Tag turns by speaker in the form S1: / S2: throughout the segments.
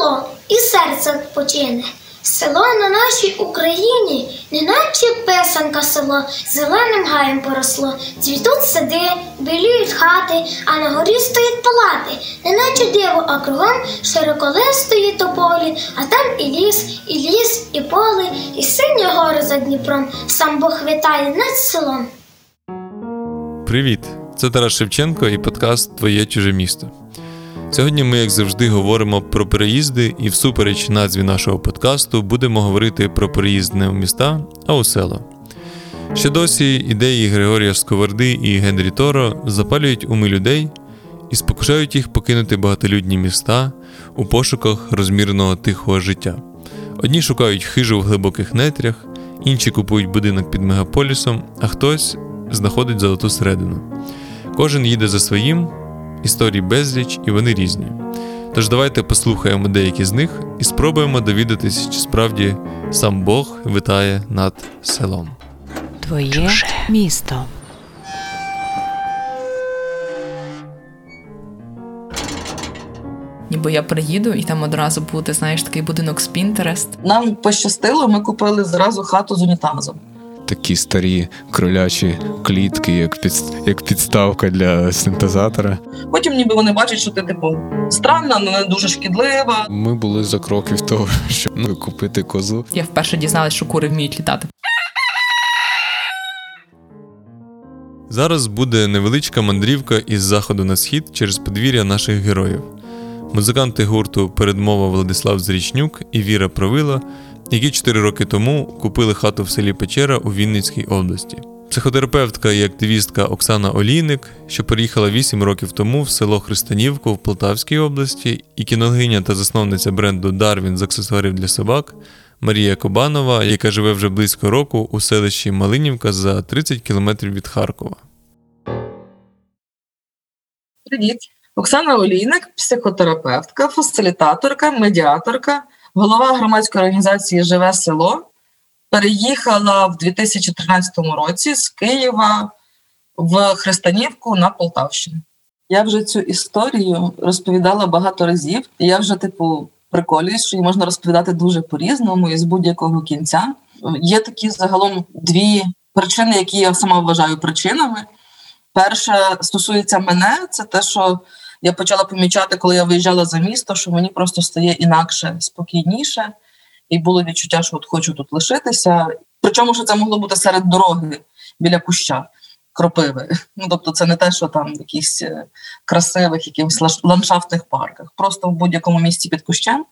S1: село і серце відпочине. Село на нашій Україні, неначе писанка село, зеленим гаєм поросло, цвітуть сади, біліють хати, а на горі стоять палати, неначе диво, а кругом широколистої тополі, а там і ліс, і ліс, і поле, і сині гори за Дніпром, сам Бог вітає над селом.
S2: Привіт! Це Тарас Шевченко і подкаст Твоє чуже місто. Сьогодні ми, як завжди, говоримо про переїзди, і всупереч назві нашого подкасту будемо говорити про переїзд не у міста, а у села. Ще досі ідеї Григорія Сковороди і Генрі Торо запалюють уми людей і спокушають їх покинути багатолюдні міста у пошуках розмірного тихого життя. Одні шукають хижу в глибоких нетрях, інші купують будинок під мегаполісом, а хтось знаходить золоту середину. Кожен їде за своїм, історій безліч, і вони різні. Тож давайте послухаємо деякі з них і спробуємо довідатись, чи справді сам Бог витає над селом.
S3: Твоє Чуже. місто.
S4: Ніби я приїду і там одразу буде, знаєш, такий будинок з Пінтерест.
S5: Нам пощастило, ми купили зразу хату з унітазом
S6: такі старі кролячі клітки, як під, як підставка для синтезатора.
S5: Потім, ніби вони бачать, що ти типу странна, але не дуже шкідлива.
S6: Ми були за крок від того, щоб ну, купити козу.
S4: Я вперше дізналась, що кури вміють літати.
S2: Зараз буде невеличка мандрівка із заходу на схід через подвір'я наших героїв. Музиканти гурту Передмова Владислав Зрічнюк і Віра Провила які 4 роки тому купили хату в селі Печера у Вінницькій області. Психотерапевтка і активістка Оксана Олійник, що переїхала 8 років тому в село Христанівку в Полтавській області, і кінологиня та засновниця бренду Дарвін з аксесуарів для собак Марія Кобанова, яка живе вже близько року у селищі Малинівка за 30 кілометрів від Харкова.
S5: Привіт, Оксана Олійник, психотерапевтка, фасилітаторка, медіаторка голова громадської організації Живе село переїхала в 2013 році з Києва в Христанівку на Полтавщину. Я вже цю історію розповідала багато разів, і я вже, типу, приколююсь, що її можна розповідати дуже по-різному і з будь-якого кінця. Є такі загалом дві причини, які я сама вважаю причинами. Перше стосується мене, це те, що я почала помічати, коли я виїжджала за місто, що мені просто стає інакше, спокійніше, і було відчуття, що от хочу тут лишитися. Причому що це могло бути серед дороги біля куща кропиви. Ну тобто, це не те, що там в якихось е, красивих, якихось ландшафтних парках, просто в будь-якому місці під кущем.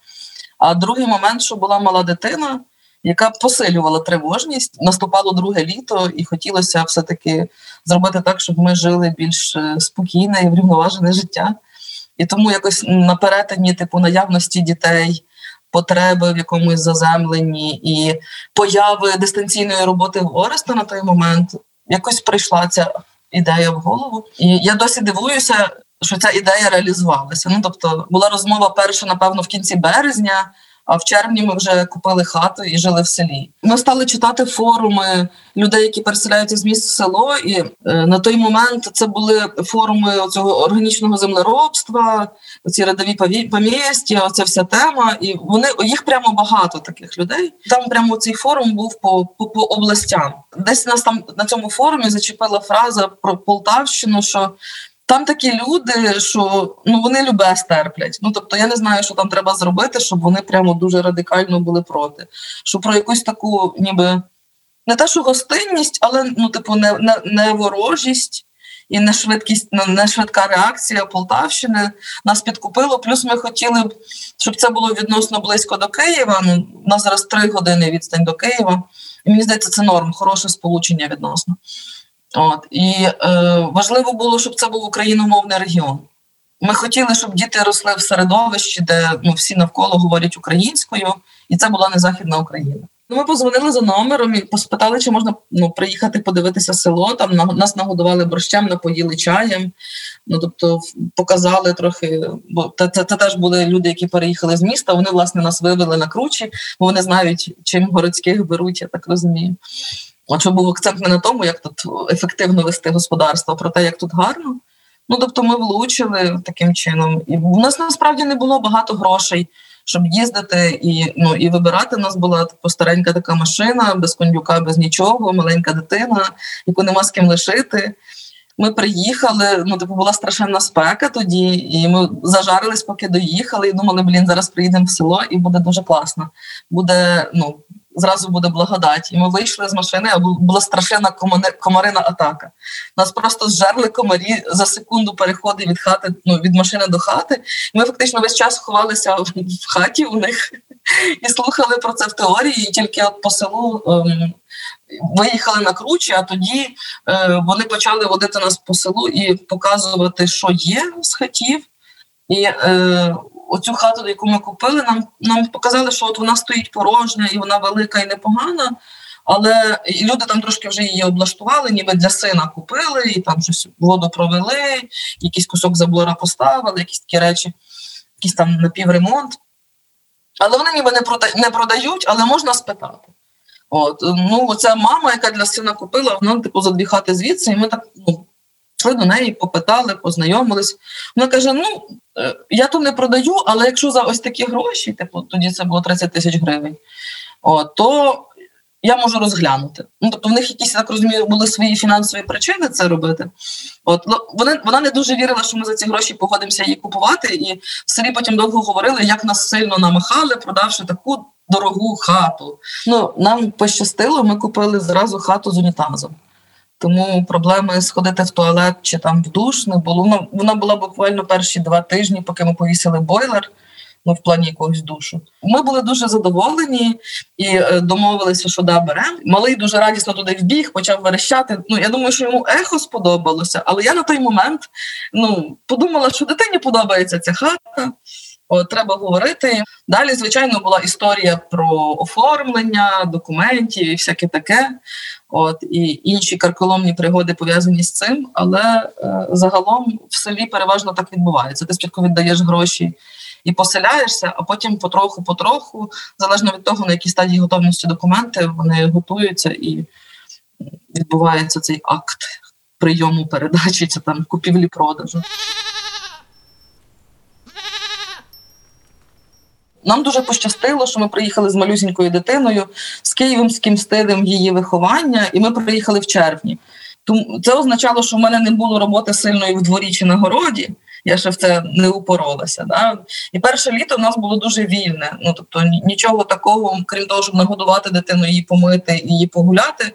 S5: А другий момент, що була мала дитина яка посилювала тривожність. Наступало друге літо, і хотілося все-таки зробити так, щоб ми жили більш е, спокійне і врівноважене життя. І тому якось на перетині типу наявності дітей. Потреби в якомусь заземленні і появи дистанційної роботи Ореста на той момент якось прийшла ця ідея в голову. І я досі дивуюся, що ця ідея реалізувалася. Ну тобто була розмова перша, напевно, в кінці березня. А в червні ми вже купили хату і жили в селі. Ми стали читати форуми людей, які переселяються з міст в село. І е, на той момент це були форуми цього органічного землеробства, ці рядові помісті, оця вся тема. І вони їх прямо багато таких людей. Там прямо цей форум був по, по, по областям. Десь нас там на цьому форумі зачепила фраза про Полтавщину, що там такі люди, що ну вони любе стерплять. Ну тобто я не знаю, що там треба зробити, щоб вони прямо дуже радикально були проти. Що про якусь таку, ніби не те, що гостинність, але ну, типу, не не, не ворожість і не швидкість, не швидка реакція Полтавщини нас підкупило. Плюс ми хотіли б, щоб це було відносно близько до Києва. Ну у нас зараз три години відстань до Києва. І мені здається, це норм, хороше сполучення відносно. От І е, важливо було, щоб це був україномовний регіон. Ми хотіли, щоб діти росли в середовищі, де ну, всі навколо говорять українською, і це була не Західна Україна. Ну, Ми позвонили за номером і поспитали, чи можна ну, приїхати подивитися село. Там нас нагодували борщем, напоїли чаєм. Ну тобто показали трохи, бо це, це, це теж були люди, які переїхали з міста. Вони власне нас вивели на кручі, бо вони знають, чим городських беруть, я так розумію. От був акцент не на тому, як тут ефективно вести господарство, про те, як тут гарно. Ну тобто, ми влучили таким чином, і в нас насправді не було багато грошей, щоб їздити і ну, і вибирати. У нас була типу, старенька така машина, без кондюка, без нічого, маленька дитина, яку нема з ким лишити. Ми приїхали, ну типу була страшенна спека тоді, і ми зажарились, поки доїхали. І думали, блін, зараз приїдемо в село, і буде дуже класно. Буде ну зразу буде благодать. І ми вийшли з машини, була страшенна комарина атака. Нас просто зжерли комарі за секунду переходи від хати, ну від машини до хати. Ми фактично весь час ховалися в хаті у них і слухали про це в теорії. І тільки от по селу. Ем, Виїхали на кручі, а тоді е, вони почали водити нас по селу і показувати, що є з хатів. І е, оцю хату, яку ми купили, нам нам показали, що от вона стоїть порожня і вона велика і непогана. Але і люди там трошки вже її облаштували, ніби для сина купили, і там щось воду провели, якийсь кусок забора поставили, якісь такі речі, якийсь там напівремонт. Але вони ніби не прода... не продають, але можна спитати. От, ну, Оця мама, яка для сина купила, вона типу за дві хати звідси, і ми так ну, Пішли до неї, попитали, познайомились. Вона каже: Ну, е, я то не продаю, але якщо за ось такі гроші, типу, тоді це було 30 тисяч гривень, о, то я можу розглянути. Ну, Тобто в них якісь, так розумію, були свої фінансові причини це робити. От вони, Вона не дуже вірила, що ми за ці гроші погодимося її купувати. І в селі потім довго говорили, як нас сильно намахали, продавши таку дорогу хату. Ну, Нам пощастило, ми купили зразу хату з унітазом. Тому проблеми сходити в туалет чи там в душ не було. Вона, вона була буквально перші два тижні, поки ми повісили бойлер. Ну, в плані якогось душу. Ми були дуже задоволені і е, домовилися, що да, беремо. Малий дуже радісно туди вбіг, почав верещати. Ну, я думаю, що йому ехо сподобалося, але я на той момент ну, подумала, що дитині подобається ця хата. Треба говорити. Далі, звичайно, була історія про оформлення документів і всяке таке. От і інші карколомні пригоди пов'язані з цим. Але е, загалом в селі переважно так відбувається. Ти спочатку віддаєш гроші і поселяєшся, а потім потроху-потроху, залежно від того, на якій стадії готовності документи, вони готуються і відбувається цей акт прийому передачі, це там купівлі-продажу. Нам дуже пощастило, що ми приїхали з малюсінькою дитиною з київським стилем її виховання, і ми приїхали в червні. Тому це означало, що в мене не було роботи сильної в дворі чи на городі. Я ще в це не упоролася. Да? І перше літо в нас було дуже вільне. Ну тобто нічого такого, крім того, щоб нагодувати дитину, її помити, її погуляти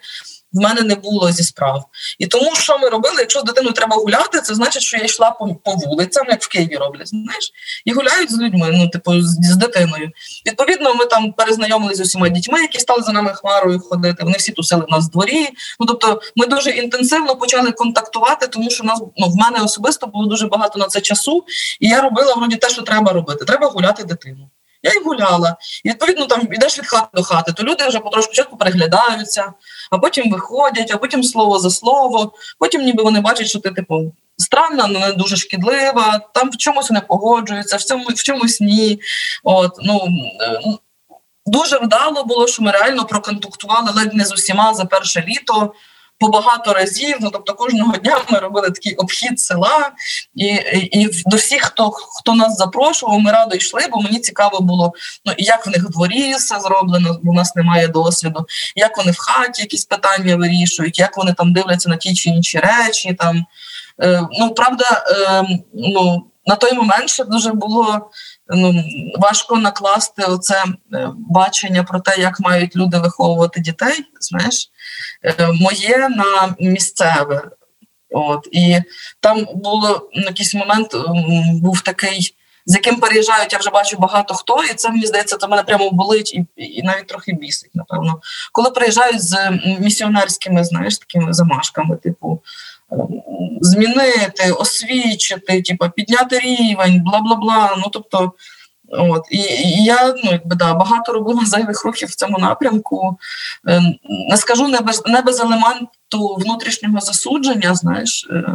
S5: в мене не було зі справ. І тому, що ми робили, якщо з дитиною треба гуляти, це значить, що я йшла по по вулицям, як в Києві роблять, знаєш, і гуляють з людьми, ну, типу, з, з дитиною. Відповідно, ми там перезнайомилися з усіма дітьми, які стали за нами хмарою ходити. Вони всі тусили в нас в дворі. Ну тобто, ми дуже інтенсивно почали контактувати, тому що нас ну, в мене особисто було дуже багато на це часу, і я робила вроді те, що треба робити. Треба гуляти дитину. Я й гуляла. І відповідно там йдеш від хати до хати, то люди вже потрошку спочатку переглядаються, а потім виходять, а потім слово за слово. Потім ніби вони бачать, що ти типу странна, але не дуже шкідлива, там в чомусь не погоджуються, в цьому в чомусь ні. От, ну, Дуже вдало було, що ми реально проконтактували ледь не з усіма за перше літо по багато разів. Ну тобто кожного дня ми робили такий обхід села, і і, до всіх, хто хто нас запрошував, ми радо йшли, бо мені цікаво було, ну як в них в дворі все зроблено, бо в нас немає досвіду, як вони в хаті якісь питання вирішують, як вони там дивляться на ті чи інші речі. Там е, ну правда, е, ну на той момент ще дуже було ну, важко накласти оце е, бачення про те, як мають люди виховувати дітей. Знаєш, е, моє на місцеве. От і там було якийсь момент, був такий. З яким переїжджають, я вже бачу багато хто, і це мені здається, то мене прямо болить і і навіть трохи бісить, напевно. Коли приїжджають з місіонерськими, знаєш, такими замашками, типу змінити, освічити, типу, підняти рівень, бла бла бла. Ну тобто, от і, і я ну якби да багато робила зайвих років в цьому напрямку. Е, не скажу не без не без елементу внутрішнього засудження, знаєш, е,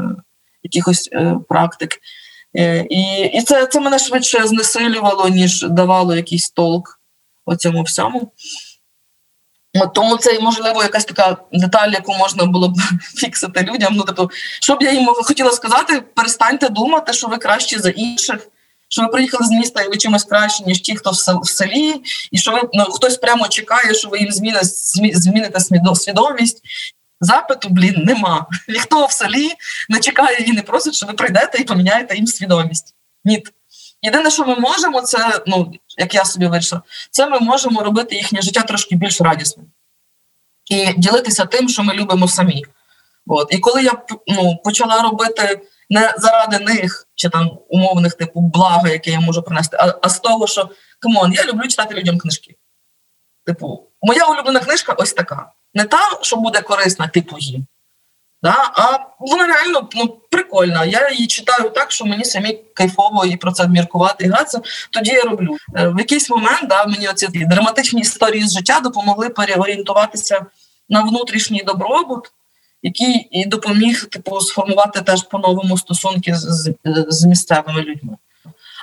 S5: якихось е, практик. І і це це мене швидше знесилювало, ніж давало якийсь толк у цьому всьому. Тому це можливо якась така деталь, яку можна було б фіксити людям. Ну тобто, що б я їм хотіла сказати, перестаньте думати, що ви кращі за інших. що ви приїхали з міста і ви чимось краще, ніж ті, хто в селі, і що ви ну, хтось прямо чекає, що ви їм зміните, зміните свідомість. Запиту, блін, нема. Ніхто в селі не чекає і не просить, що ви прийдете і поміняєте їм свідомість. Ні. Єдине, що ми можемо, це, ну, як я собі вирішила, це ми можемо робити їхнє життя трошки більш радісним і ділитися тим, що ми любимо самі. От. І коли я ну, почала робити не заради них чи там умовних типу блага, яке я можу принести, а, а з того, що come on, я люблю читати людям книжки. Типу, моя улюблена книжка ось така. Не та, що буде корисна, типу їм. Да? А вона реально ну, прикольна. Я її читаю так, що мені самі кайфово і про це міркувати і гратися. Тоді я роблю. Е, в якийсь момент да, мені оці драматичні історії з життя допомогли переорієнтуватися на внутрішній добробут, який і допоміг типу, сформувати теж по-новому стосунки з, з, з місцевими людьми.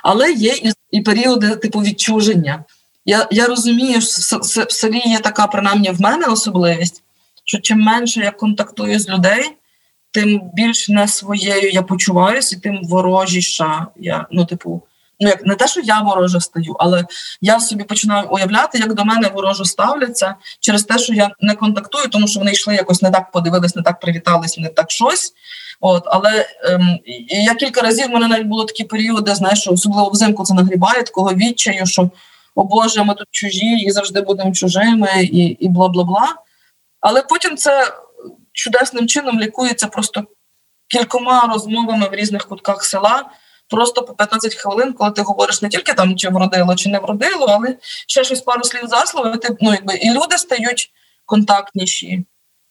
S5: Але є і, і періоди типу відчуження. Я я розумію, що в селі є така, принаймні в мене особливість, що чим менше я контактую з людей, тим більш не своєю я почуваюся, і тим ворожіша я, ну, типу, ну як не те, що я вороже стаю, але я собі починаю уявляти, як до мене ворожо ставляться через те, що я не контактую, тому що вони йшли якось не так подивились, не так привітались, не так щось. От, але ем, я кілька разів в мене навіть було такі періоди, знаєш, що особливо взимку це нагрібає такого відчаю, що о Боже, ми тут чужі, і завжди будемо чужими, і і бла бла бла. Але потім це чудесним чином лікується просто кількома розмовами в різних кутках села просто по 15 хвилин, коли ти говориш не тільки там, чи вродило, чи не вродило, але ще щось пару слів за слово, і ти ну, якби і люди стають контактніші.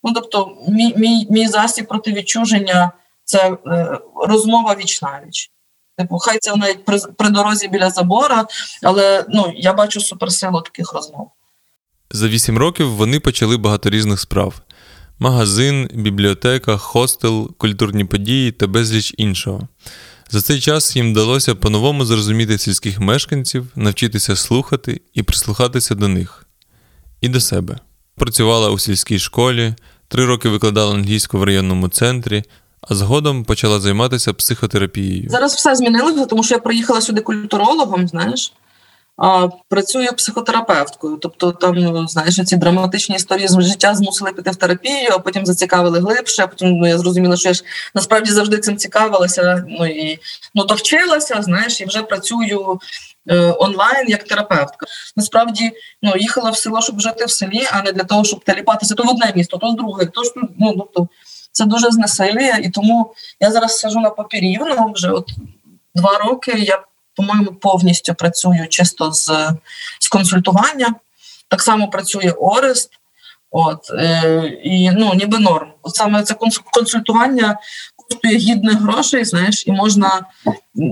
S5: Ну, тобто, мій мій, мій засіб проти відчуження це е, розмова віч навіч. Типу, хай це навіть при, при дорозі біля забора, але ну, я бачу суперсилу таких розмов.
S2: За вісім років вони почали багато різних справ: магазин, бібліотека, хостел, культурні події та безліч іншого. За цей час їм вдалося по-новому зрозуміти сільських мешканців, навчитися слухати і прислухатися до них і до себе. Працювала у сільській школі, три роки викладала англійську в районному центрі, а згодом почала займатися психотерапією.
S5: Зараз все змінилося, тому що я приїхала сюди культурологом, знаєш а, працює психотерапевткою. Тобто, там знаєш, ці драматичні історії з життя змусили піти в терапію, а потім зацікавили глибше. а Потім ну, я зрозуміла, що я ж насправді завжди цим цікавилася. Ну і ну довчилася, знаєш, і вже працюю. Е, онлайн як терапевтка. Насправді ну, їхала в село, щоб жити в селі, а не для того, щоб теліпатися то в одне місто, то з друге. То, ну, тобто, Це дуже знесилює, і тому я зараз сижу на папірівно вже от два роки. Я по-моєму, повністю працюю чисто з з консультування. Так само працює Орест. От, е, І ну, ніби норм. От Саме це консультування коштує гідних грошей, знаєш, і можна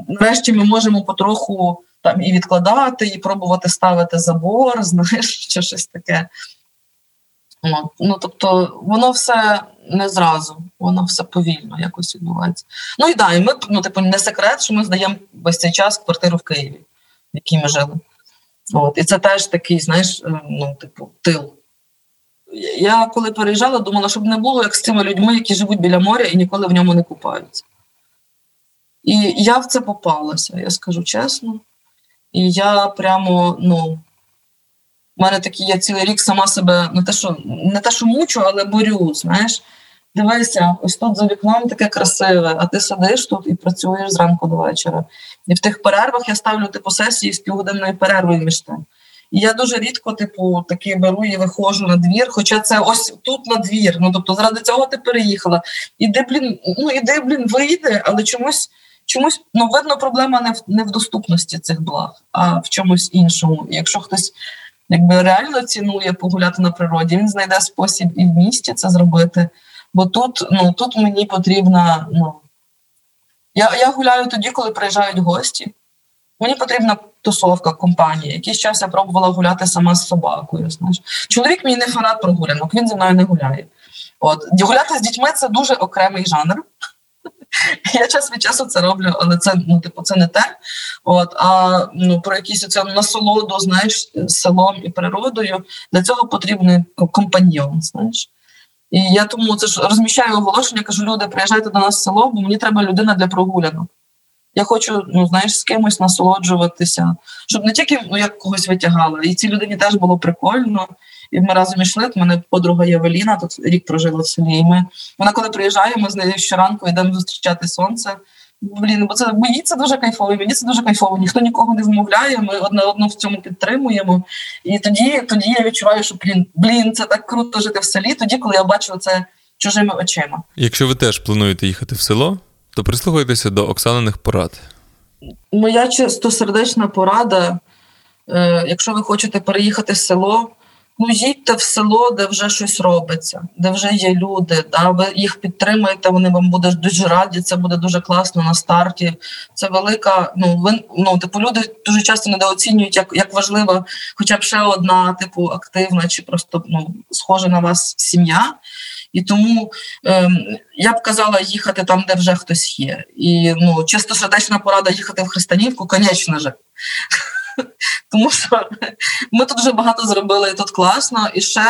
S5: нарешті ми можемо потроху там і відкладати, і пробувати ставити забор, знаєш, чи щось таке. От. Ну, Тобто, воно все не зразу, воно все повільно якось відбувається. Ну і да, і ми ну, типу, не секрет, що ми здаємо весь цей час квартиру в Києві, в якій ми жили. От, І це теж такий, знаєш, е, ну, типу, тил. Я коли переїжджала, думала, щоб не було як з цими людьми, які живуть біля моря і ніколи в ньому не купаються. І я в це попалася, я скажу чесно. І я прямо, ну, у мене такий, я цілий рік сама себе не те, що не те, що мучу, але борю. Знаєш, дивися, ось тут за вікном таке красиве, а ти сидиш тут і працюєш зранку до вечора. І в тих перервах я ставлю типу сесії з півгодинною перервою між тим. І я дуже рідко, типу, таки беру і виходжу на двір, хоча це ось тут на двір. Ну тобто, заради цього ти переїхала. Іди, блін, ну іди, блін, вийди, але чомусь. Чомусь ну видно, проблема не в не в доступності цих благ, а в чомусь іншому. Якщо хтось якби реально цінує погуляти на природі, він знайде спосіб і в місті це зробити. Бо тут ну, тут мені потрібна. ну, Я я гуляю тоді, коли приїжджають гості. Мені потрібна тусовка, компанія. Якийсь час я пробувала гуляти сама з собакою. Знаєш. Чоловік мій не фанат прогулянок, він зі мною не гуляє. От. Гуляти з дітьми це дуже окремий жанр. Я час від часу це роблю, але це ну, типу, це не те. От, А ну, про якісь оце насолоду, знаєш, селом і природою, для цього потрібний компаньйон. знаєш. І я тому це ж розміщаю оголошення, кажу, люди, приїжджайте до нас в село, бо мені треба людина для прогулянок. Я хочу, ну знаєш, з кимось насолоджуватися, щоб не тільки ну, як когось витягала. І цій людині теж було прикольно. І ми разом йшли. У мене подруга Євеліна, тут рік прожила в селі. І ми вона, коли приїжджає, ми з нею щоранку йдемо зустрічати сонце. Блін, бо це мені це дуже кайфово, мені це дуже кайфово. Ніхто нікого не вмовляє, ми одне одну в цьому підтримуємо. І тоді, тоді я відчуваю, що блін, блін, це так круто жити в селі. Тоді, коли я бачу це чужими очима.
S2: Якщо ви теж плануєте їхати в село, то прислухайтеся до Оксаниних порад.
S5: Моя чистосердечна порада, е, якщо ви хочете переїхати в село, ну їдьте в село, де вже щось робиться, де вже є люди, да, ви їх підтримаєте, вони вам будуть дуже раді, це буде дуже класно на старті. Це велика, ну ви ну, типу, люди дуже часто недооцінюють, як, як важлива хоча б ще одна, типу, активна чи просто ну, схожа на вас сім'я. І тому ем, я б казала їхати там, де вже хтось є. І ну, чистосердечна порада їхати в Христанівку, звісно ж. Тому що ми тут вже багато зробили, і тут класно. І ще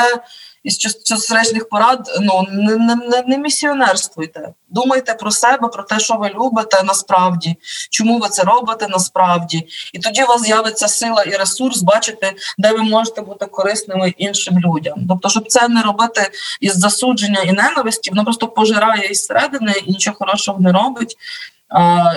S5: із чистосердечних порад ну, не, не, не місіонерствуйте. Думайте про себе, про те, що ви любите насправді, чому ви це робите насправді. І тоді у вас з'явиться сила і ресурс бачити, де ви можете бути корисними іншим людям. Тобто, щоб це не робити із засудження і ненависті, воно просто пожирає із середини і нічого хорошого не робить.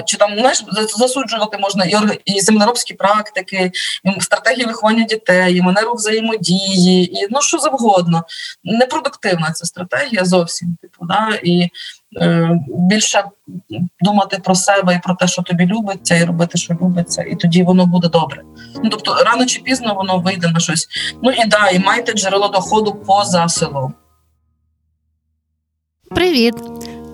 S5: Чи там знаєш, засуджувати можна і і землеробські практики, і стратегії виховання дітей, і манеру взаємодії, і ну що завгодно. Непродуктивна ця стратегія зовсім. Типу, да? І е, більше думати про себе і про те, що тобі любиться, і робити, що любиться, і тоді воно буде добре. Ну тобто, рано чи пізно воно вийде на щось. Ну і да, і майте джерело доходу поза селом.
S7: Привіт!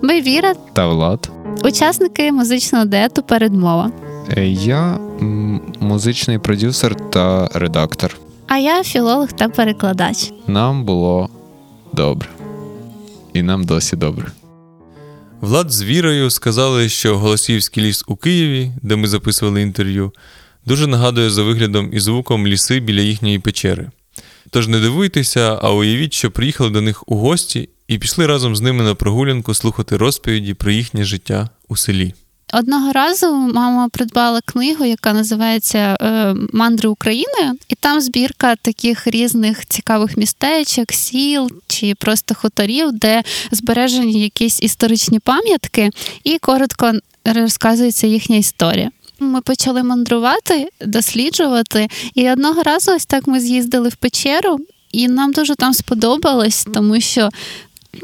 S7: Ми Віра
S6: Та Влад.
S7: Учасники музичного дуету передмова.
S6: Е, Я музичний продюсер та редактор.
S7: А я філолог та перекладач.
S6: Нам було добре. І нам досі добре.
S2: Влад з Вірою сказали, що Голосіївський ліс у Києві, де ми записували інтерв'ю, дуже нагадує за виглядом і звуком ліси біля їхньої печери. Тож не дивуйтеся, а уявіть, що приїхали до них у гості і пішли разом з ними на прогулянку слухати розповіді про їхнє життя у селі.
S7: Одного разу мама придбала книгу, яка називається е, Мандри України, і там збірка таких різних цікавих містечок, сіл чи просто хуторів, де збережені якісь історичні пам'ятки, і коротко розказується їхня історія. Ми почали мандрувати, досліджувати, і одного разу ось так ми з'їздили в печеру, і нам дуже там сподобалось, тому що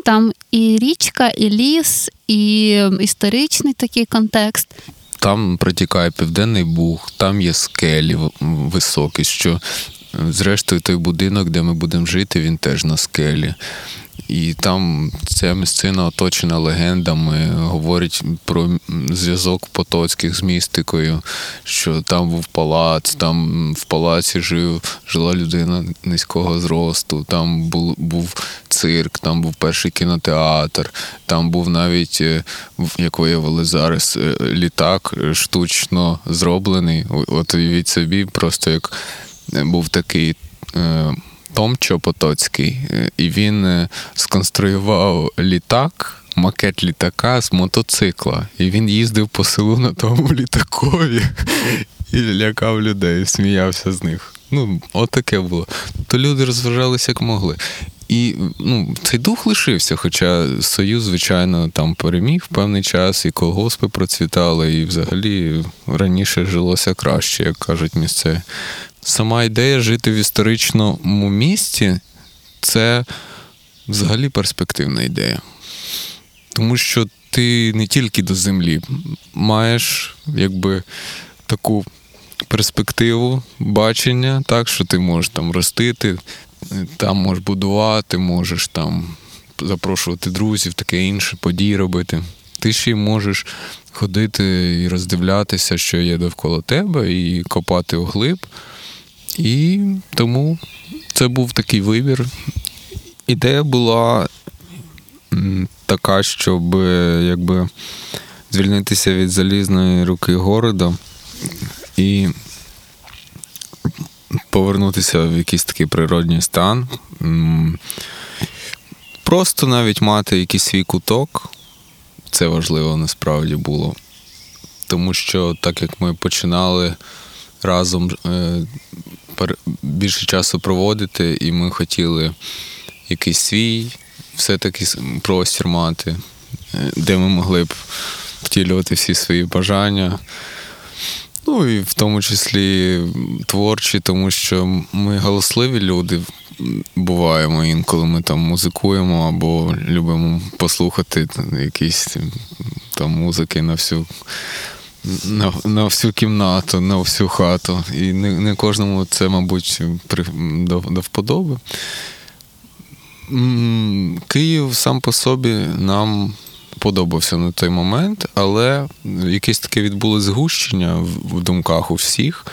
S7: там і річка, і ліс, і історичний такий контекст.
S6: Там протікає Південний Буг, там є скелі високі, що зрештою той будинок, де ми будемо жити, він теж на скелі. І там ця місцина оточена легендами, говорить про зв'язок Потоцьких з містикою, що там був палац, там в палаці жив, жила людина низького зросту, там був був цирк, там був перший кінотеатр, там був навіть, е, як виявили зараз, е, літак штучно зроблений. От уявіть собі, просто як був такий. Томчо Потоцький, е, і він е, сконструював літак, макет літака з мотоцикла. І він їздив по селу на тому літакові і лякав людей, сміявся з них. Ну, от було. То люди розважалися як могли. І ну, цей дух лишився, хоча Союз, звичайно, там переміг в певний час, і колгоспи процвітали, і взагалі раніше жилося краще, як кажуть місцеві сама ідея жити в історичному місті це взагалі перспективна ідея. Тому що ти не тільки до землі маєш якби таку перспективу бачення, так, що ти можеш там ростити, там можеш будувати, можеш там запрошувати друзів, таке інше, події робити. Ти ще й можеш ходити і роздивлятися, що є довкола тебе, і копати вглиб. І тому це був такий вибір. Ідея була така, щоб якби звільнитися від залізної руки города і повернутися в якийсь такий природній стан. Просто навіть мати якийсь свій куток. Це важливо насправді було. тому що так як ми починали разом е, більше часу проводити, і ми хотіли якийсь свій все-таки простір мати, е, де ми могли б втілювати всі свої бажання. Ну і в тому числі творчі, тому що ми галасливі люди буваємо інколи ми там музикуємо або любимо послухати якісь там музики на всю на на всю кімнату, на всю хату. І не не кожному це, мабуть, при, до, до вподоби. Київ сам по собі нам подобався на той момент, але якесь таке відбулося згущення в думках у всіх.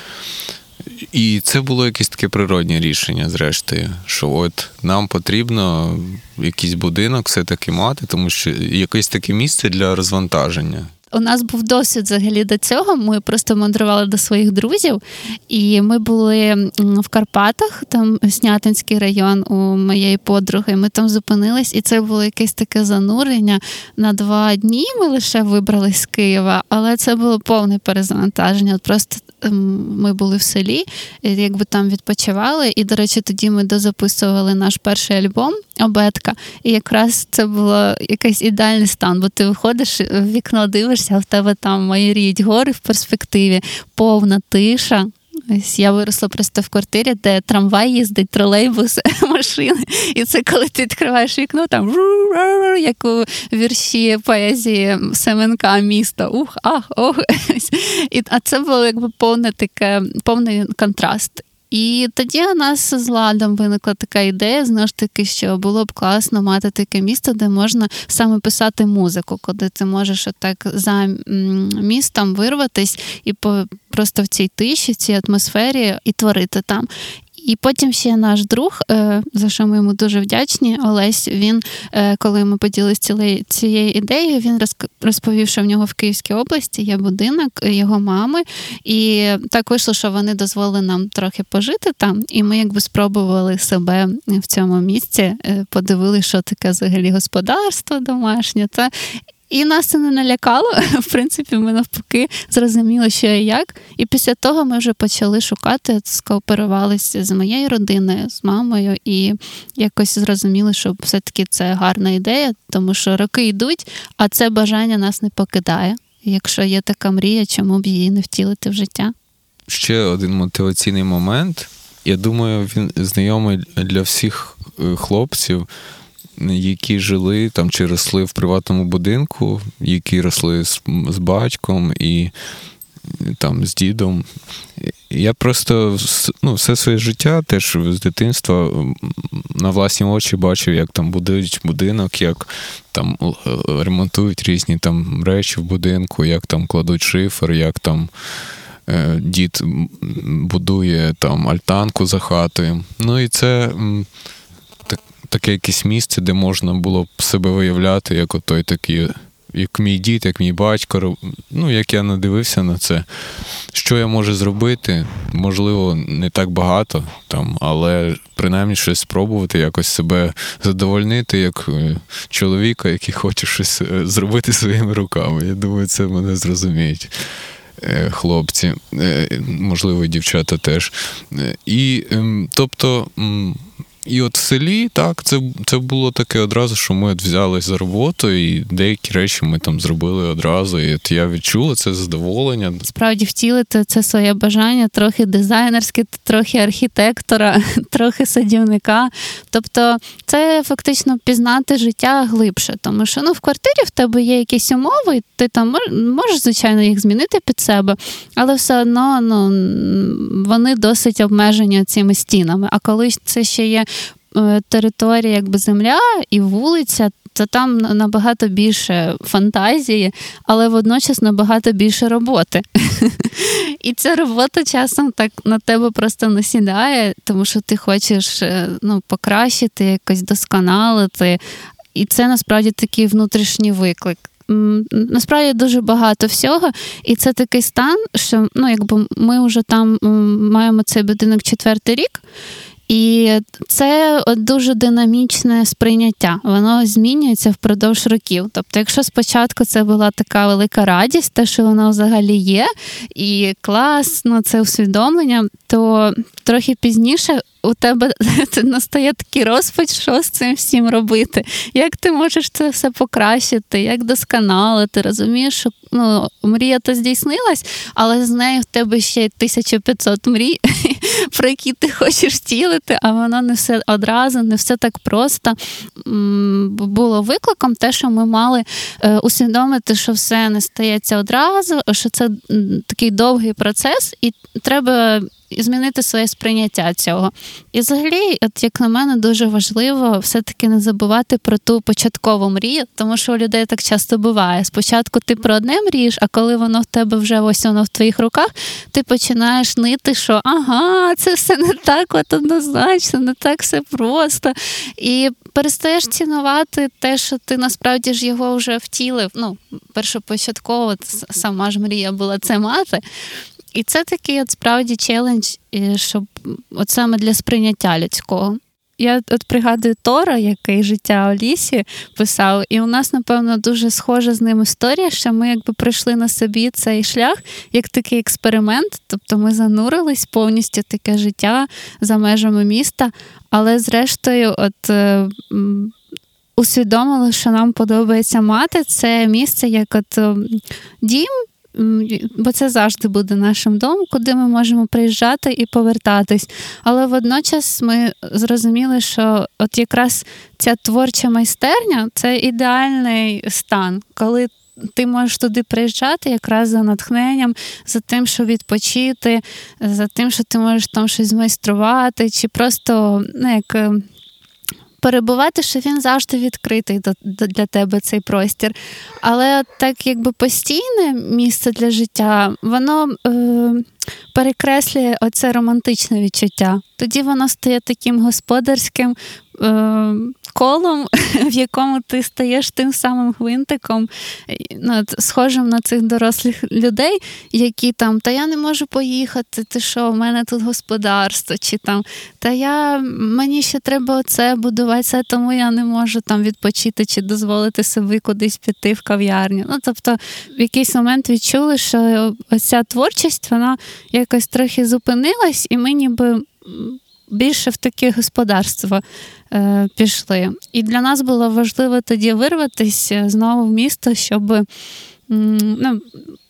S6: І це було якесь таке природнє рішення, зрештою, що от нам потрібно якийсь будинок все-таки мати, тому що якесь таке місце для розвантаження.
S7: У нас був досвід взагалі до цього. Ми просто мандрували до своїх друзів, і ми були в Карпатах, там Снятинський район у моєї подруги. Ми там зупинились, і це було якесь таке занурення. На два дні ми лише вибрались з Києва, але це було повне перезавантаження. Просто ми були в селі, якби там відпочивали. І, до речі, тоді ми дозаписували наш перший альбом Обетка. І якраз це було якийсь ідеальний стан, бо ти виходиш в вікно, дивишся, а в тебе там майоріють гори в перспективі, повна тиша. Ось я виросла просто в квартирі, де трамвай їздить, тролейбус, машини. І це коли ти відкриваєш вікно, там як у вірші поезії Семенка міста. Ух, ах, ох. І, А це було якби повне таке, повний контраст. І тоді у нас з ладом виникла така ідея, знову ж таки, що було б класно мати таке місто, де можна саме писати музику, коли ти можеш отак за містом вирватись і по просто в цій тиші, цій атмосфері і творити там. І потім ще наш друг, е, за що ми йому дуже вдячні, Олесь. Він, е, коли ми поділилися цією ідеєю, він розповів, що в нього в Київській області є будинок його мами, і так вийшло, що вони дозволили нам трохи пожити там, і ми якби спробували себе в цьому місці, е, подивилися, що таке взагалі господарство домашнє. Та і нас це не налякало. В принципі, ми навпаки зрозуміли, що і як. І після того ми вже почали шукати, скооперувалися з моєю родиною, з мамою, і якось зрозуміли, що все-таки це гарна ідея, тому що роки йдуть, а це бажання нас не покидає. Якщо є така мрія, чому б її не втілити в життя?
S6: Ще один мотиваційний момент. Я думаю, він знайомий для всіх е, хлопців які жили там чи росли в приватному будинку, які росли з, з батьком і там з дідом. Я просто ну, все своє життя теж з дитинства на власні очі бачив, як там будують будинок, як там ремонтують різні там речі в будинку, як там кладуть шифер, як там. Е, дід будує там альтанку за хатою. Ну і це таке якесь місце, де можна було б себе виявляти, як отой такий, як мій дід, як мій батько. Ну, як я надивився на це. Що я можу зробити? Можливо, не так багато, там, але принаймні щось спробувати, якось себе задовольнити як е, чоловіка, який хоче щось е, зробити своїми руками. Я думаю, це мене зрозуміють. Е, хлопці, можливо, і дівчата теж. І ем, тобто і от в селі так, це це було таке одразу, що ми от взялись за роботу, і деякі речі ми там зробили одразу. І от я відчула це задоволення.
S7: Справді втілити це своє бажання, трохи дизайнерське, трохи архітектора, трохи садівника. Тобто, це фактично пізнати життя глибше, тому що ну в квартирі в тебе є якісь умови, ти там можеш, звичайно, їх змінити під себе, але все одно ну, вони досить обмежені цими стінами. А коли це ще є територія, якби земля і вулиця, то там набагато більше фантазії, але водночас набагато більше роботи. І ця робота часом так на тебе просто насідає, тому що ти хочеш е, ну, покращити, якось досконалити. І це насправді такий внутрішній виклик. Насправді дуже багато всього, і це такий стан, що ну, якби ми вже там маємо цей будинок четвертий рік. І це дуже динамічне сприйняття. Воно змінюється впродовж років. Тобто, якщо спочатку це була така велика радість, те, що воно взагалі є, і класно, це усвідомлення, то трохи пізніше у тебе настає такий розпач, що з цим всім робити. Як ти можеш це все покращити, як досконалити? Розумієш, що ну, мрія то здійснилась, але з нею в тебе ще 1500 мрій, про які ти хочеш втілити, а воно не все одразу, не все так просто. Було викликом те, що ми мали е, усвідомити, що все не стається одразу, що це такий довгий процес, і треба змінити своє сприйняття цього. І взагалі, от як на мене, дуже важливо все-таки не забувати про ту початкову мрію, тому що у людей так часто буває. Спочатку ти про одне мрієш, а коли воно в тебе вже ось воно в твоїх руках, ти починаєш нити, що ага, це все не так от однозначно, не так все просто. І перестаєш цінувати те, що ти насправді ж його вже втілив. Ну, першопочатково сама ж мрія була це мати. І це такий от справді челендж, щоб от саме для сприйняття людського. Я от пригадую Тора, який життя у лісі писав, і у нас, напевно, дуже схожа з ним історія, що ми якби пройшли на собі цей шлях як такий експеримент, тобто ми занурились повністю таке життя за межами міста, але зрештою, от. Е, усвідомили, що нам подобається мати це місце як от дім, бо це завжди буде нашим домом, куди ми можемо приїжджати і повертатись. Але водночас ми зрозуміли, що от якраз ця творча майстерня це ідеальний стан, коли. Ти можеш туди приїжджати якраз за натхненням, за тим, щоб відпочити, за тим, що ти можеш там щось змайструвати, чи просто ну, як перебувати, що він завжди відкритий для тебе цей простір. Але так якби постійне місце для життя, воно е, перекреслює оце романтичне відчуття. Тоді воно стає таким господарським, Е, колом, в якому ти стаєш тим самим гвинтиком, ну, схожим на цих дорослих людей, які там, та я не можу поїхати, ти що, в мене тут господарство, чи там, та я мені ще треба оце будувати, це, тому я не можу там відпочити чи дозволити собі кудись піти в кав'ярню. Ну, тобто, в якийсь момент відчули, що оця творчість, вона якось трохи зупинилась, і ми ніби більше в таке господарство е, пішли. І для нас було важливо тоді вирватися знову в місто, щоб ну,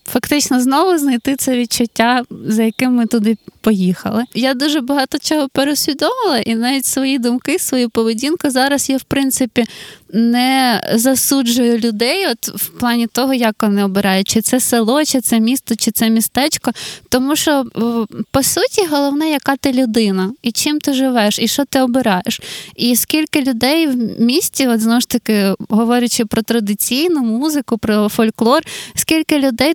S7: фактично знову знайти це відчуття, за яким ми туди поїхали. Я дуже багато чого пересвідомила, і навіть свої думки, свою поведінку зараз я, в принципі, не засуджую людей, от в плані того, як вони обирають, чи це село, чи це місто, чи це містечко. Тому що, по суті, головне, яка ти людина, і чим ти живеш, і що ти обираєш. І скільки людей в місті, от знову ж таки, говорячи про традиційну музику, про фольклор, скільки людей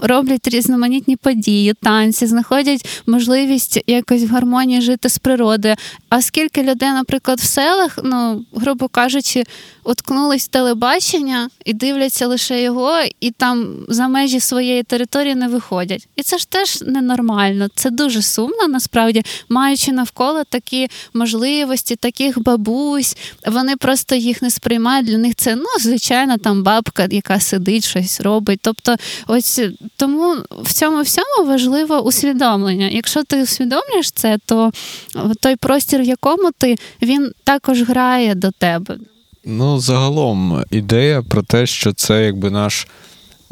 S7: роблять різноманітні події, танці, знаходять можливість якось в гармонії жити з природою. А скільки людей, наприклад, в селах, ну, грубо кажучи, уткнулись в телебачення і дивляться лише його, і там за межі своєї території не виходять. І це ж теж ненормально. Це дуже сумно, насправді, маючи навколо такі можливості, таких бабусь, вони просто їх не сприймають. Для них це ну, звичайно, там бабка, яка сидить, щось робить. Тобто, ось тому в цьому всьому важливо усвідомлення. Якщо ти усвідомлюєш це, то той простір, в якому ти, він також грає до тебе.
S6: Ну, загалом, ідея про те, що це якби наш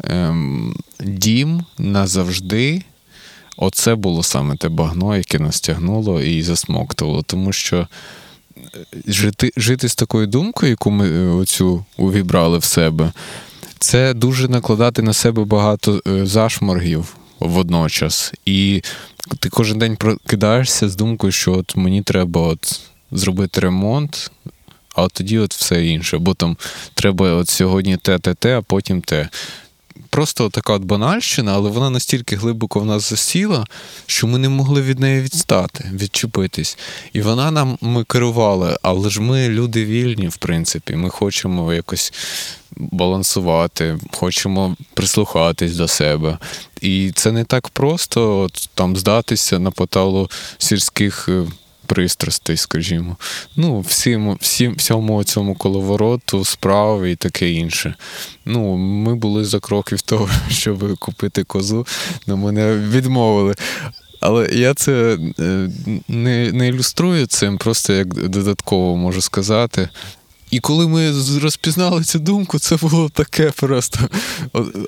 S6: ем, дім назавжди. Оце було саме те багно, яке нас тягнуло і засмоктувало. Тому що е, жити жити з такою думкою, яку ми е, оцю увібрали в себе, це дуже накладати на себе багато е, зашморгів водночас. І ти кожен день прокидаєшся з думкою, що от мені треба от зробити ремонт, а от тоді от все інше. Бо там треба от сьогодні те, те, те, а потім те. Просто така от банальщина, але вона настільки глибоко в нас засіла, що ми не могли від неї відстати, відчепитись. І вона нам ми керували, але ж ми люди вільні, в принципі. Ми хочемо якось балансувати, хочемо прислухатись до себе. І це не так просто от, там здатися на поталу сільських е, пристрастей, скажімо. Ну, всім, всім, всьому цьому коловороту, справи і таке інше. Ну, Ми були за кроків того, щоб купити козу, але мене відмовили. Але я це е, не не ілюструю цим, просто як додатково можу сказати. І коли ми розпізнали цю думку, це було таке просто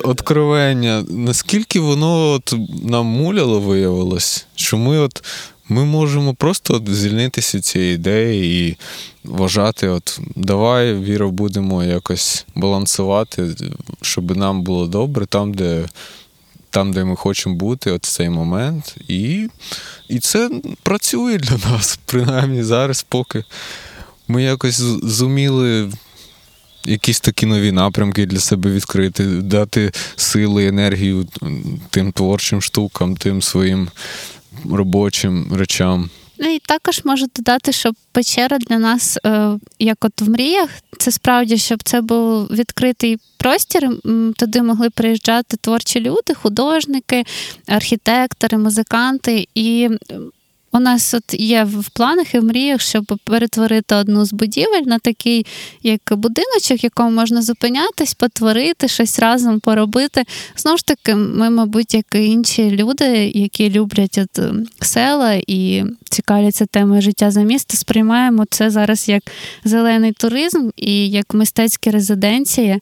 S6: откровення. Наскільки воно от нам муляло виявилось, що ми от ми можемо просто звільнитися цієї ідеї і вважати, от давай, Віро, будемо якось балансувати, щоб нам було добре там, де там, де ми хочемо бути, от в цей момент. І, І це працює для нас, принаймні зараз, поки ми якось зуміли. Якісь такі нові напрямки для себе відкрити, дати сили, енергію тим творчим штукам, тим своїм робочим речам.
S7: Ну і також можу додати, що печера для нас, е, як от в мріях, це справді, щоб це був відкритий простір. Туди могли приїжджати творчі люди, художники, архітектори, музиканти. І у нас от є в планах і в мріях, щоб перетворити одну з будівель на такий, як будиночок, в якому можна зупинятись, потворити, щось разом поробити. Знову ж таки, ми, мабуть, як і інші люди, які люблять от е, села і цікавляться темою життя за місто, сприймаємо це зараз як зелений туризм і як мистецькі резиденції,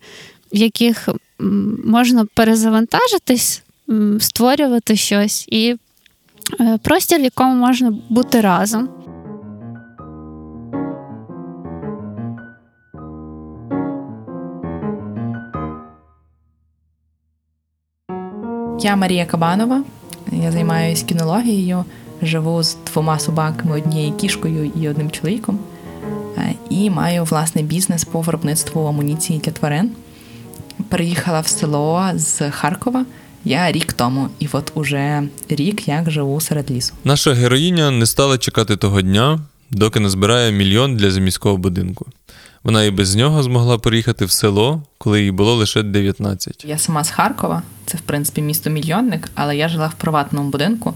S7: в яких можна перезавантажитись, створювати щось і простір, в якому можна бути разом.
S4: Я Марія Кабанова, я займаюся кінологією, живу з двома собаками, однією кішкою і одним чоловіком. Е, і маю власний бізнес по виробництву амуніції для тварин. Приїхала в село з Харкова. Я рік тому, і от уже рік як живу серед лісу.
S2: Наша героїня не стала чекати того дня, доки не збирає мільйон для заміського будинку. Вона і без нього змогла приїхати в село, коли їй було лише 19.
S4: Я сама з Харкова, це в принципі місто мільйонник, але я жила в приватному будинку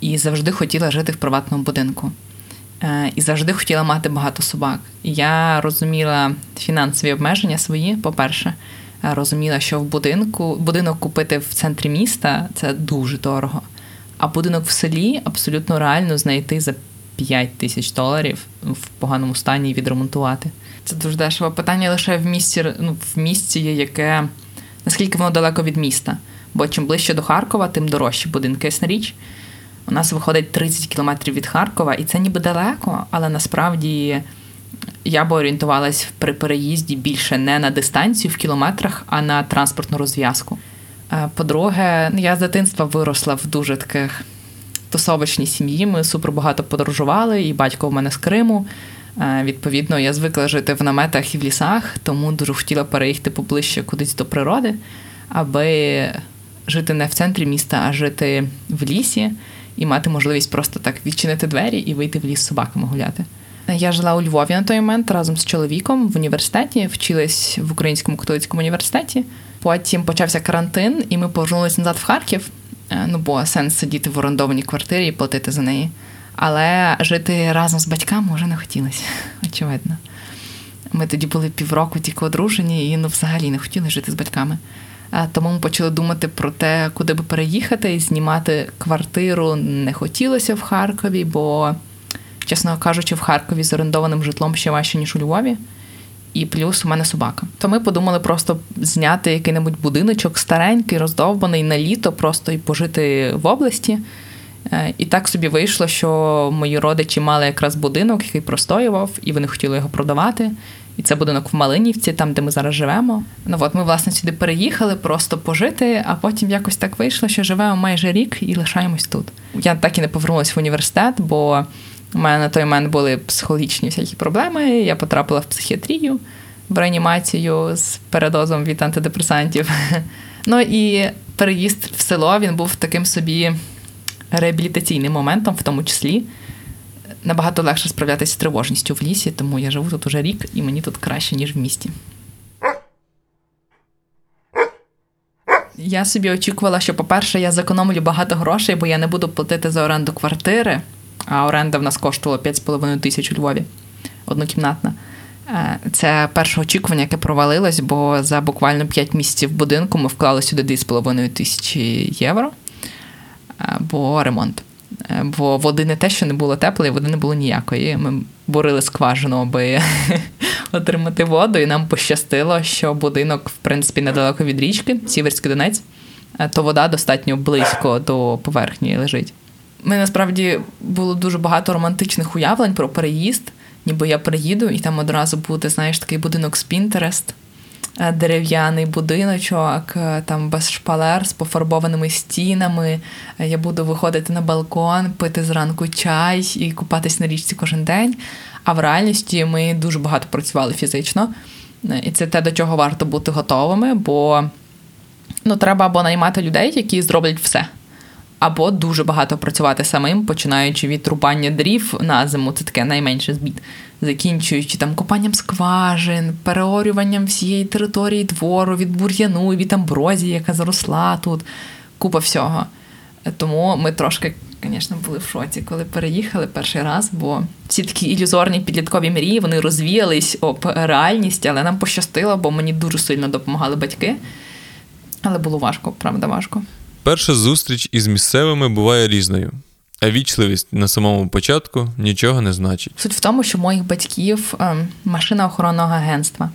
S4: і завжди хотіла жити в приватному будинку. Е, і завжди хотіла мати багато собак. Я розуміла фінансові обмеження свої, по-перше. Е, розуміла, що в будинку будинок купити в центрі міста це дуже дорого. А будинок в селі абсолютно реально знайти за 5 тисяч доларів в поганому стані і відремонтувати. Це дуже дешеве питання лише в місті ну, в місті, яке наскільки воно далеко від міста. Бо чим ближче до Харкова, тим дорожчі будинки. Ясна річ. У нас виходить 30 кілометрів від Харкова, і це ніби далеко, але насправді я би орієнтувалась при переїзді більше не на дистанцію в кілометрах, а на транспортну розв'язку. Е, по-друге, я з дитинства виросла в дуже таких тусовочній сім'ї. Ми супер багато подорожували, і батько в мене з Криму. Е, відповідно, я звикла жити в наметах і в лісах, тому дуже хотіла переїхати поближче кудись до природи, аби жити не в центрі міста, а жити в лісі і мати можливість просто так відчинити двері і вийти в ліс з собаками гуляти. Я жила у Львові на той момент разом з чоловіком в університеті, вчилась в Українському католицькому університеті. Потім почався карантин, і ми повернулися назад в Харків. Е, ну бо сенс сидіти в орендованій квартирі і платити за неї. Але жити разом з батьками вже не хотілося, очевидно. Ми тоді були півроку тільки одружені і ну, взагалі не хотіли жити з батьками. Е, тому ми почали думати про те, куди би переїхати і знімати квартиру не хотілося в Харкові, бо чесно кажучи, в Харкові з орендованим житлом ще важче, ніж у Львові. І плюс у мене собака. То ми подумали просто зняти який-небудь будиночок старенький, роздовбаний на літо, просто і пожити в області. Е, і так собі вийшло, що мої родичі мали якраз будинок, який простоював, і вони хотіли його продавати. І це будинок в Малинівці, там, де ми зараз живемо. Ну от ми, власне, сюди переїхали просто пожити, а потім якось так вийшло, що живемо майже рік і лишаємось тут. Я так і не повернулася в університет, бо у мене на той момент були психологічні всякі проблеми. Я потрапила в психіатрію, в реанімацію з передозом від антидепресантів. Ну і переїзд в село він був таким собі реабілітаційним моментом, в тому числі. Набагато легше справлятися з тривожністю в лісі, тому я живу тут уже рік, і мені тут краще, ніж в місті. Я собі очікувала, що, по-перше, я зекономлю багато грошей, бо я не буду платити за оренду квартири а оренда в нас коштувала 5,5 тисяч у Львові однокімнатна. Е, Це перше очікування, яке провалилось, бо за буквально 5 місяців будинку ми вклали сюди 2,5 тисячі євро, е, бо ремонт. Е, Бо води не те, що не було теплої, води не було ніякої. Ми бурили скважину, аби отримати воду, і нам пощастило, що будинок, в принципі, недалеко від річки, Сіверський Донець, то вода достатньо близько до поверхні лежить. Ми насправді було дуже багато романтичних уявлень про переїзд, ніби я приїду, і там одразу буде, знаєш, такий будинок з Пінтерест, дерев'яний будиночок, е, там без шпалер, з пофарбованими стінами. Е, Я буду виходити на балкон, пити зранку чай і купатись на річці кожен день. А в реальності ми дуже багато працювали фізично. Е, І це те, до чого варто бути готовими, бо ну, треба або наймати людей, які зроблять все. Або дуже багато працювати самим, починаючи від рубання дрів на зиму, це таке найменше збід, закінчуючи там копанням скважин, переорюванням всієї території двору від бур'яну, від амброзії, яка заросла тут, купа всього. Тому ми трошки, звісно, були в шоці, коли переїхали перший раз, бо всі такі ілюзорні підліткові мрії вони розвіялись об реальність, але нам пощастило, бо мені дуже сильно допомагали батьки. Але було важко, правда, важко.
S2: Перша зустріч із місцевими буває різною, а вічливість на самому початку нічого не значить.
S4: Суть в тому, що моїх батьків ем, машина охоронного агентства,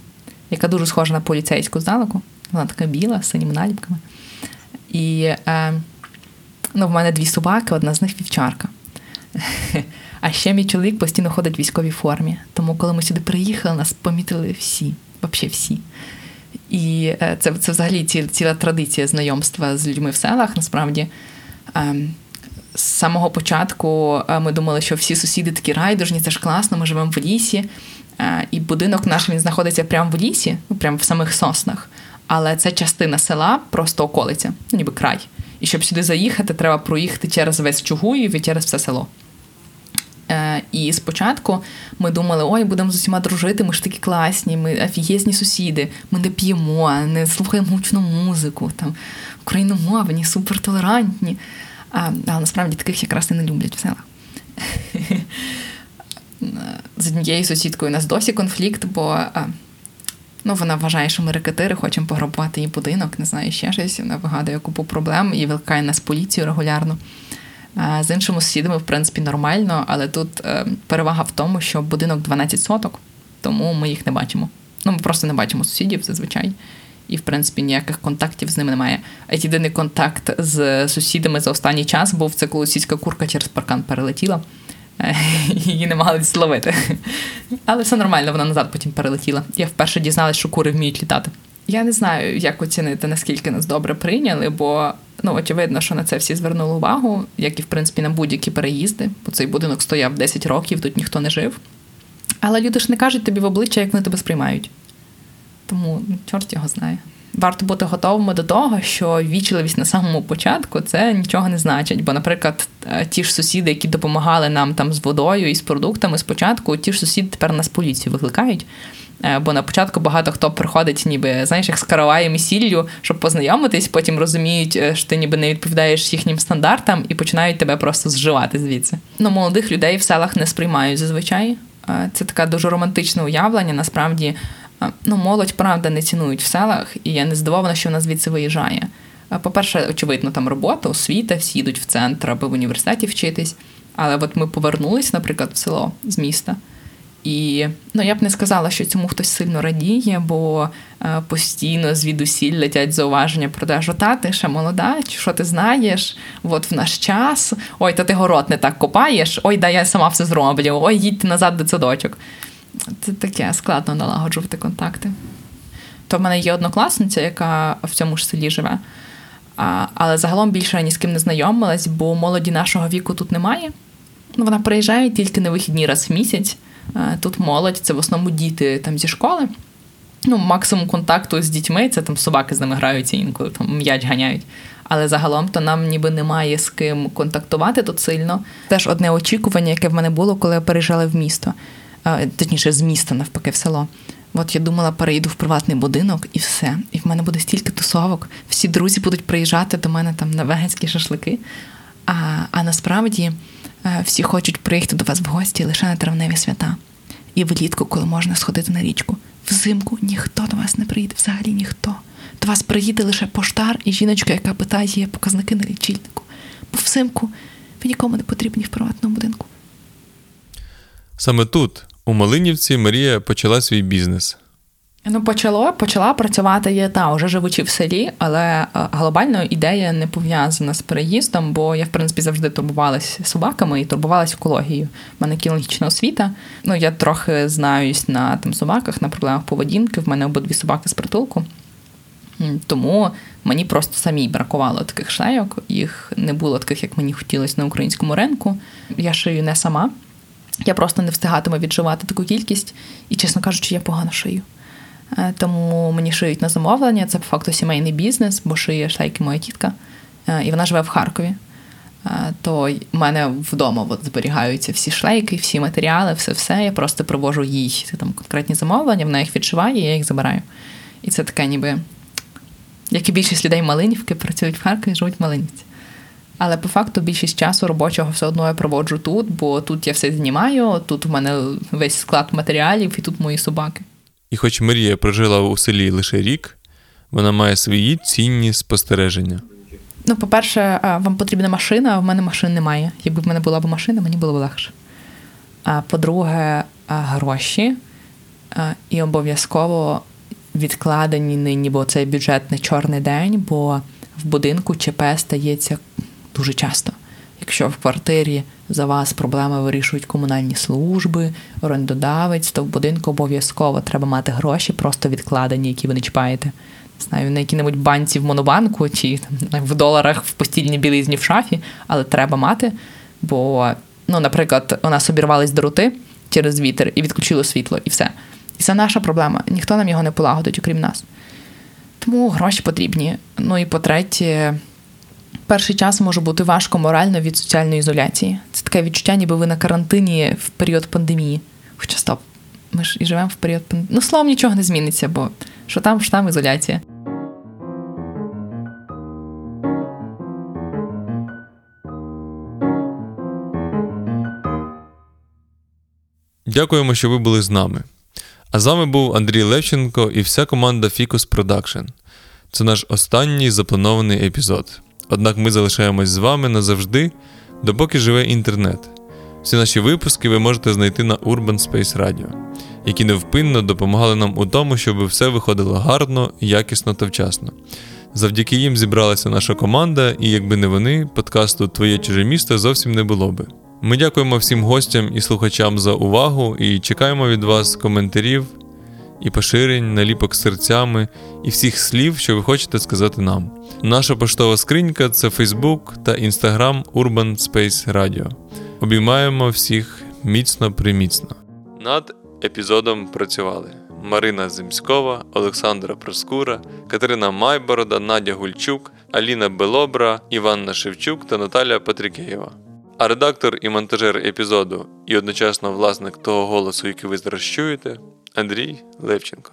S4: яка дуже схожа на поліцейську здалеку. Вона така біла, з синіми наліпками. І ем, ну, в мене дві собаки, одна з них вівчарка. А ще мій чоловік постійно ходить в військовій формі. Тому, коли ми сюди приїхали, нас помітили всі, взагалі всі. І е, це, це взагалі ці, ціла традиція знайомства з людьми в селах. Насправді, ем, з самого початку е, ми думали, що всі сусіди такі райдужні, це ж класно, ми живемо в лісі. Е, І будинок наш він знаходиться прямо в лісі, ну, прямо в самих соснах. Але це частина села, просто околиця, ну ніби край. І щоб сюди заїхати, треба проїхати через весь Чугуїв і через все село. Е, І спочатку ми думали, ой, будемо з усіма дружити, ми ж такі класні, ми офігезні сусіди, ми не п'ємо, не слухаємо гучну музику, там, україномовні, супертолерантні. А, Але насправді таких якраз і не люблять в селах. З однією сусідкою у нас досі конфлікт, бо ну, вона вважає, що ми рекетири, хочемо пограбувати її будинок, не знаю, ще щось. Вона вигадує купу проблем і викликає нас поліцію регулярно. З іншими сусідами, в принципі, нормально, але тут е, перевага в тому, що будинок 12 соток, тому ми їх не бачимо. Ну, ми просто не бачимо сусідів зазвичай. І, в принципі, ніяких контактів з ними немає. А єдиний контакт з сусідами за останній час був це коли сільська курка через паркан перелетіла. Е, Її не могли зловити. Але все нормально, вона назад потім перелетіла. Я вперше дізналась, що кури вміють літати. Я не знаю, як оцінити, наскільки нас добре прийняли, бо ну, очевидно, що на це всі звернули увагу, як і в принципі на будь-які переїзди, бо цей будинок стояв 10 років, тут ніхто не жив. Але люди ж не кажуть тобі в обличчя, як вони тебе сприймають. Тому ну, чорт його знає. Варто бути готовими до того, що вічливість на самому початку це нічого не значить. Бо, наприклад, е, ті ж сусіди, які допомагали нам там з водою і з продуктами спочатку, ті ж сусіди тепер нас поліцію викликають. Е, Бо на початку багато хто приходить, ніби знаєш, як з караваєм і сіллю, щоб познайомитись, потім розуміють, е, що ти ніби не відповідаєш їхнім стандартам і починають тебе просто зживати звідси. Ну, молодих людей в селах не сприймають зазвичай. Е, Це таке дуже романтичне уявлення. Насправді, ну, молодь правда не цінують в селах, і я не здивована, що вона звідси виїжджає. По-перше, очевидно, там робота, освіта, всі йдуть в центр, аби в університеті вчитись. Але от ми повернулись, наприклад, в село з міста. І ну, я б не сказала, що цьому хтось сильно радіє, бо е, постійно звідусіль летять зауваження про те, що та ти ще молода, чи що ти знаєш, от в наш час, ой, та ти город не так копаєш, ой, да я сама все зроблю, ой, їдь назад до садочок. Це таке складно налагоджувати контакти. То в мене є однокласниця, яка в цьому ж селі живе. А, але загалом більше ні з ким не знайомилась, бо молоді нашого віку тут немає. Ну, вона приїжджає тільки на вихідні раз в місяць. Е, Тут молодь, це в основному діти там зі школи. Ну, максимум контакту з дітьми це там собаки з ними граються інколи, там м'яч ганяють. Але загалом то нам ніби немає з ким контактувати тут сильно. Теж одне очікування, яке в мене було, коли я переїжджала в місто, Е, точніше, з міста навпаки в село. От я думала, переїду в приватний будинок і все. І в мене буде стільки тусовок. Всі друзі будуть приїжджати до мене там на веганські шашлики. А, а насправді е, всі хочуть приїхати до вас в гості лише на травневі свята. І влітку, коли можна сходити на річку. Взимку ніхто до вас не приїде, взагалі ніхто. До вас приїде лише поштар і жіночка, яка питає показники на лічильнику. Бо взимку ви нікому не потрібні в приватному будинку.
S2: Саме тут, у Малинівці, Марія почала свій бізнес.
S4: Ну, почало, почала працювати я та вже живучи в селі, але е, глобально ідея не пов'язана з переїздом, бо я, в принципі, завжди турбувалася собаками і турбувалася екологією. У мене кінологічна освіта. Ну, я трохи знаюсь на там собаках, на проблемах поведінки. В мене обидві собаки з притулку. Тому мені просто самій бракувало таких шлейок. Їх не було таких, як мені хотілося на українському ринку. Я шию не сама. Я просто не встигатиму відживати таку кількість, і, чесно кажучи, я погано шию. Е, Тому мені шиють на замовлення. Це по факту сімейний бізнес, бо шиє шлейки моя тітка, Е, і вона живе в Харкові. Е, То в мене вдома от зберігаються всі шлейки, всі матеріали, все все. Я просто привожу їй там конкретні замовлення, вона їх відшиває, я їх забираю. І це таке, ніби як і більшість людей Малинівки працюють в Харкові, живуть в Малинівці. Але по факту більшість часу робочого все одно я проводжу тут, бо тут я все знімаю, тут в мене весь склад матеріалів, і тут мої собаки.
S2: І хоч Марія прожила у селі лише рік, вона має свої цінні спостереження.
S4: Ну, по-перше, вам потрібна машина, а в мене машин немає. Якби в мене була б машина, мені було б легше. А по-друге, гроші і обов'язково відкладені нині, бо цей бюджетний чорний день, бо в будинку ЧП стається дуже часто. Якщо в квартирі за вас проблеми вирішують комунальні служби, орендодавець, то в будинку обов'язково треба мати гроші, просто відкладені, які ви не чіпаєте. Знаю, на якій-небудь банці в монобанку чи в доларах в постільній білизні в шафі, але треба мати. Бо, ну, наприклад, у нас обірвались дроти через вітер і відключило світло, і все. І це наша проблема. Ніхто нам його не полагодить, окрім нас. Тому гроші потрібні. Ну і по-третє, перший час може бути важко морально від соціальної ізоляції. Це таке відчуття, ніби ви на карантині в період пандемії. Хоча стоп, ми ж і живемо в період пандемії. Ну, словом, нічого не зміниться, бо що там, що там ізоляція.
S2: Дякуємо, що ви були з нами. А з вами був Андрій Левченко і вся команда Ficus Production. Це наш останній запланований епізод. Однак ми залишаємось з вами назавжди, допоки живе інтернет. Всі наші випуски ви можете знайти на Urban Space Radio, які невпинно допомагали нам у тому, щоб все виходило гарно, якісно та вчасно. Завдяки їм зібралася наша команда, і якби не вони, подкасту Твоє чуже місто зовсім не було би. Ми дякуємо всім гостям і слухачам за увагу і чекаємо від вас коментарів і поширень, наліпок серцями і всіх слів, що ви хочете сказати нам. Наша поштова скринька це Facebook та Instagram Urban Space Radio. Обіймаємо всіх міцно приміцно. Над епізодом працювали Марина Земськова, Олександра Проскура, Катерина Майборода, Надя Гульчук, Аліна Белобра, Іванна Шевчук та Наталя Патрікеєва. А редактор і монтажер епізоду і одночасно власник того голосу, який ви зараз чуєте, Андрій Левченко.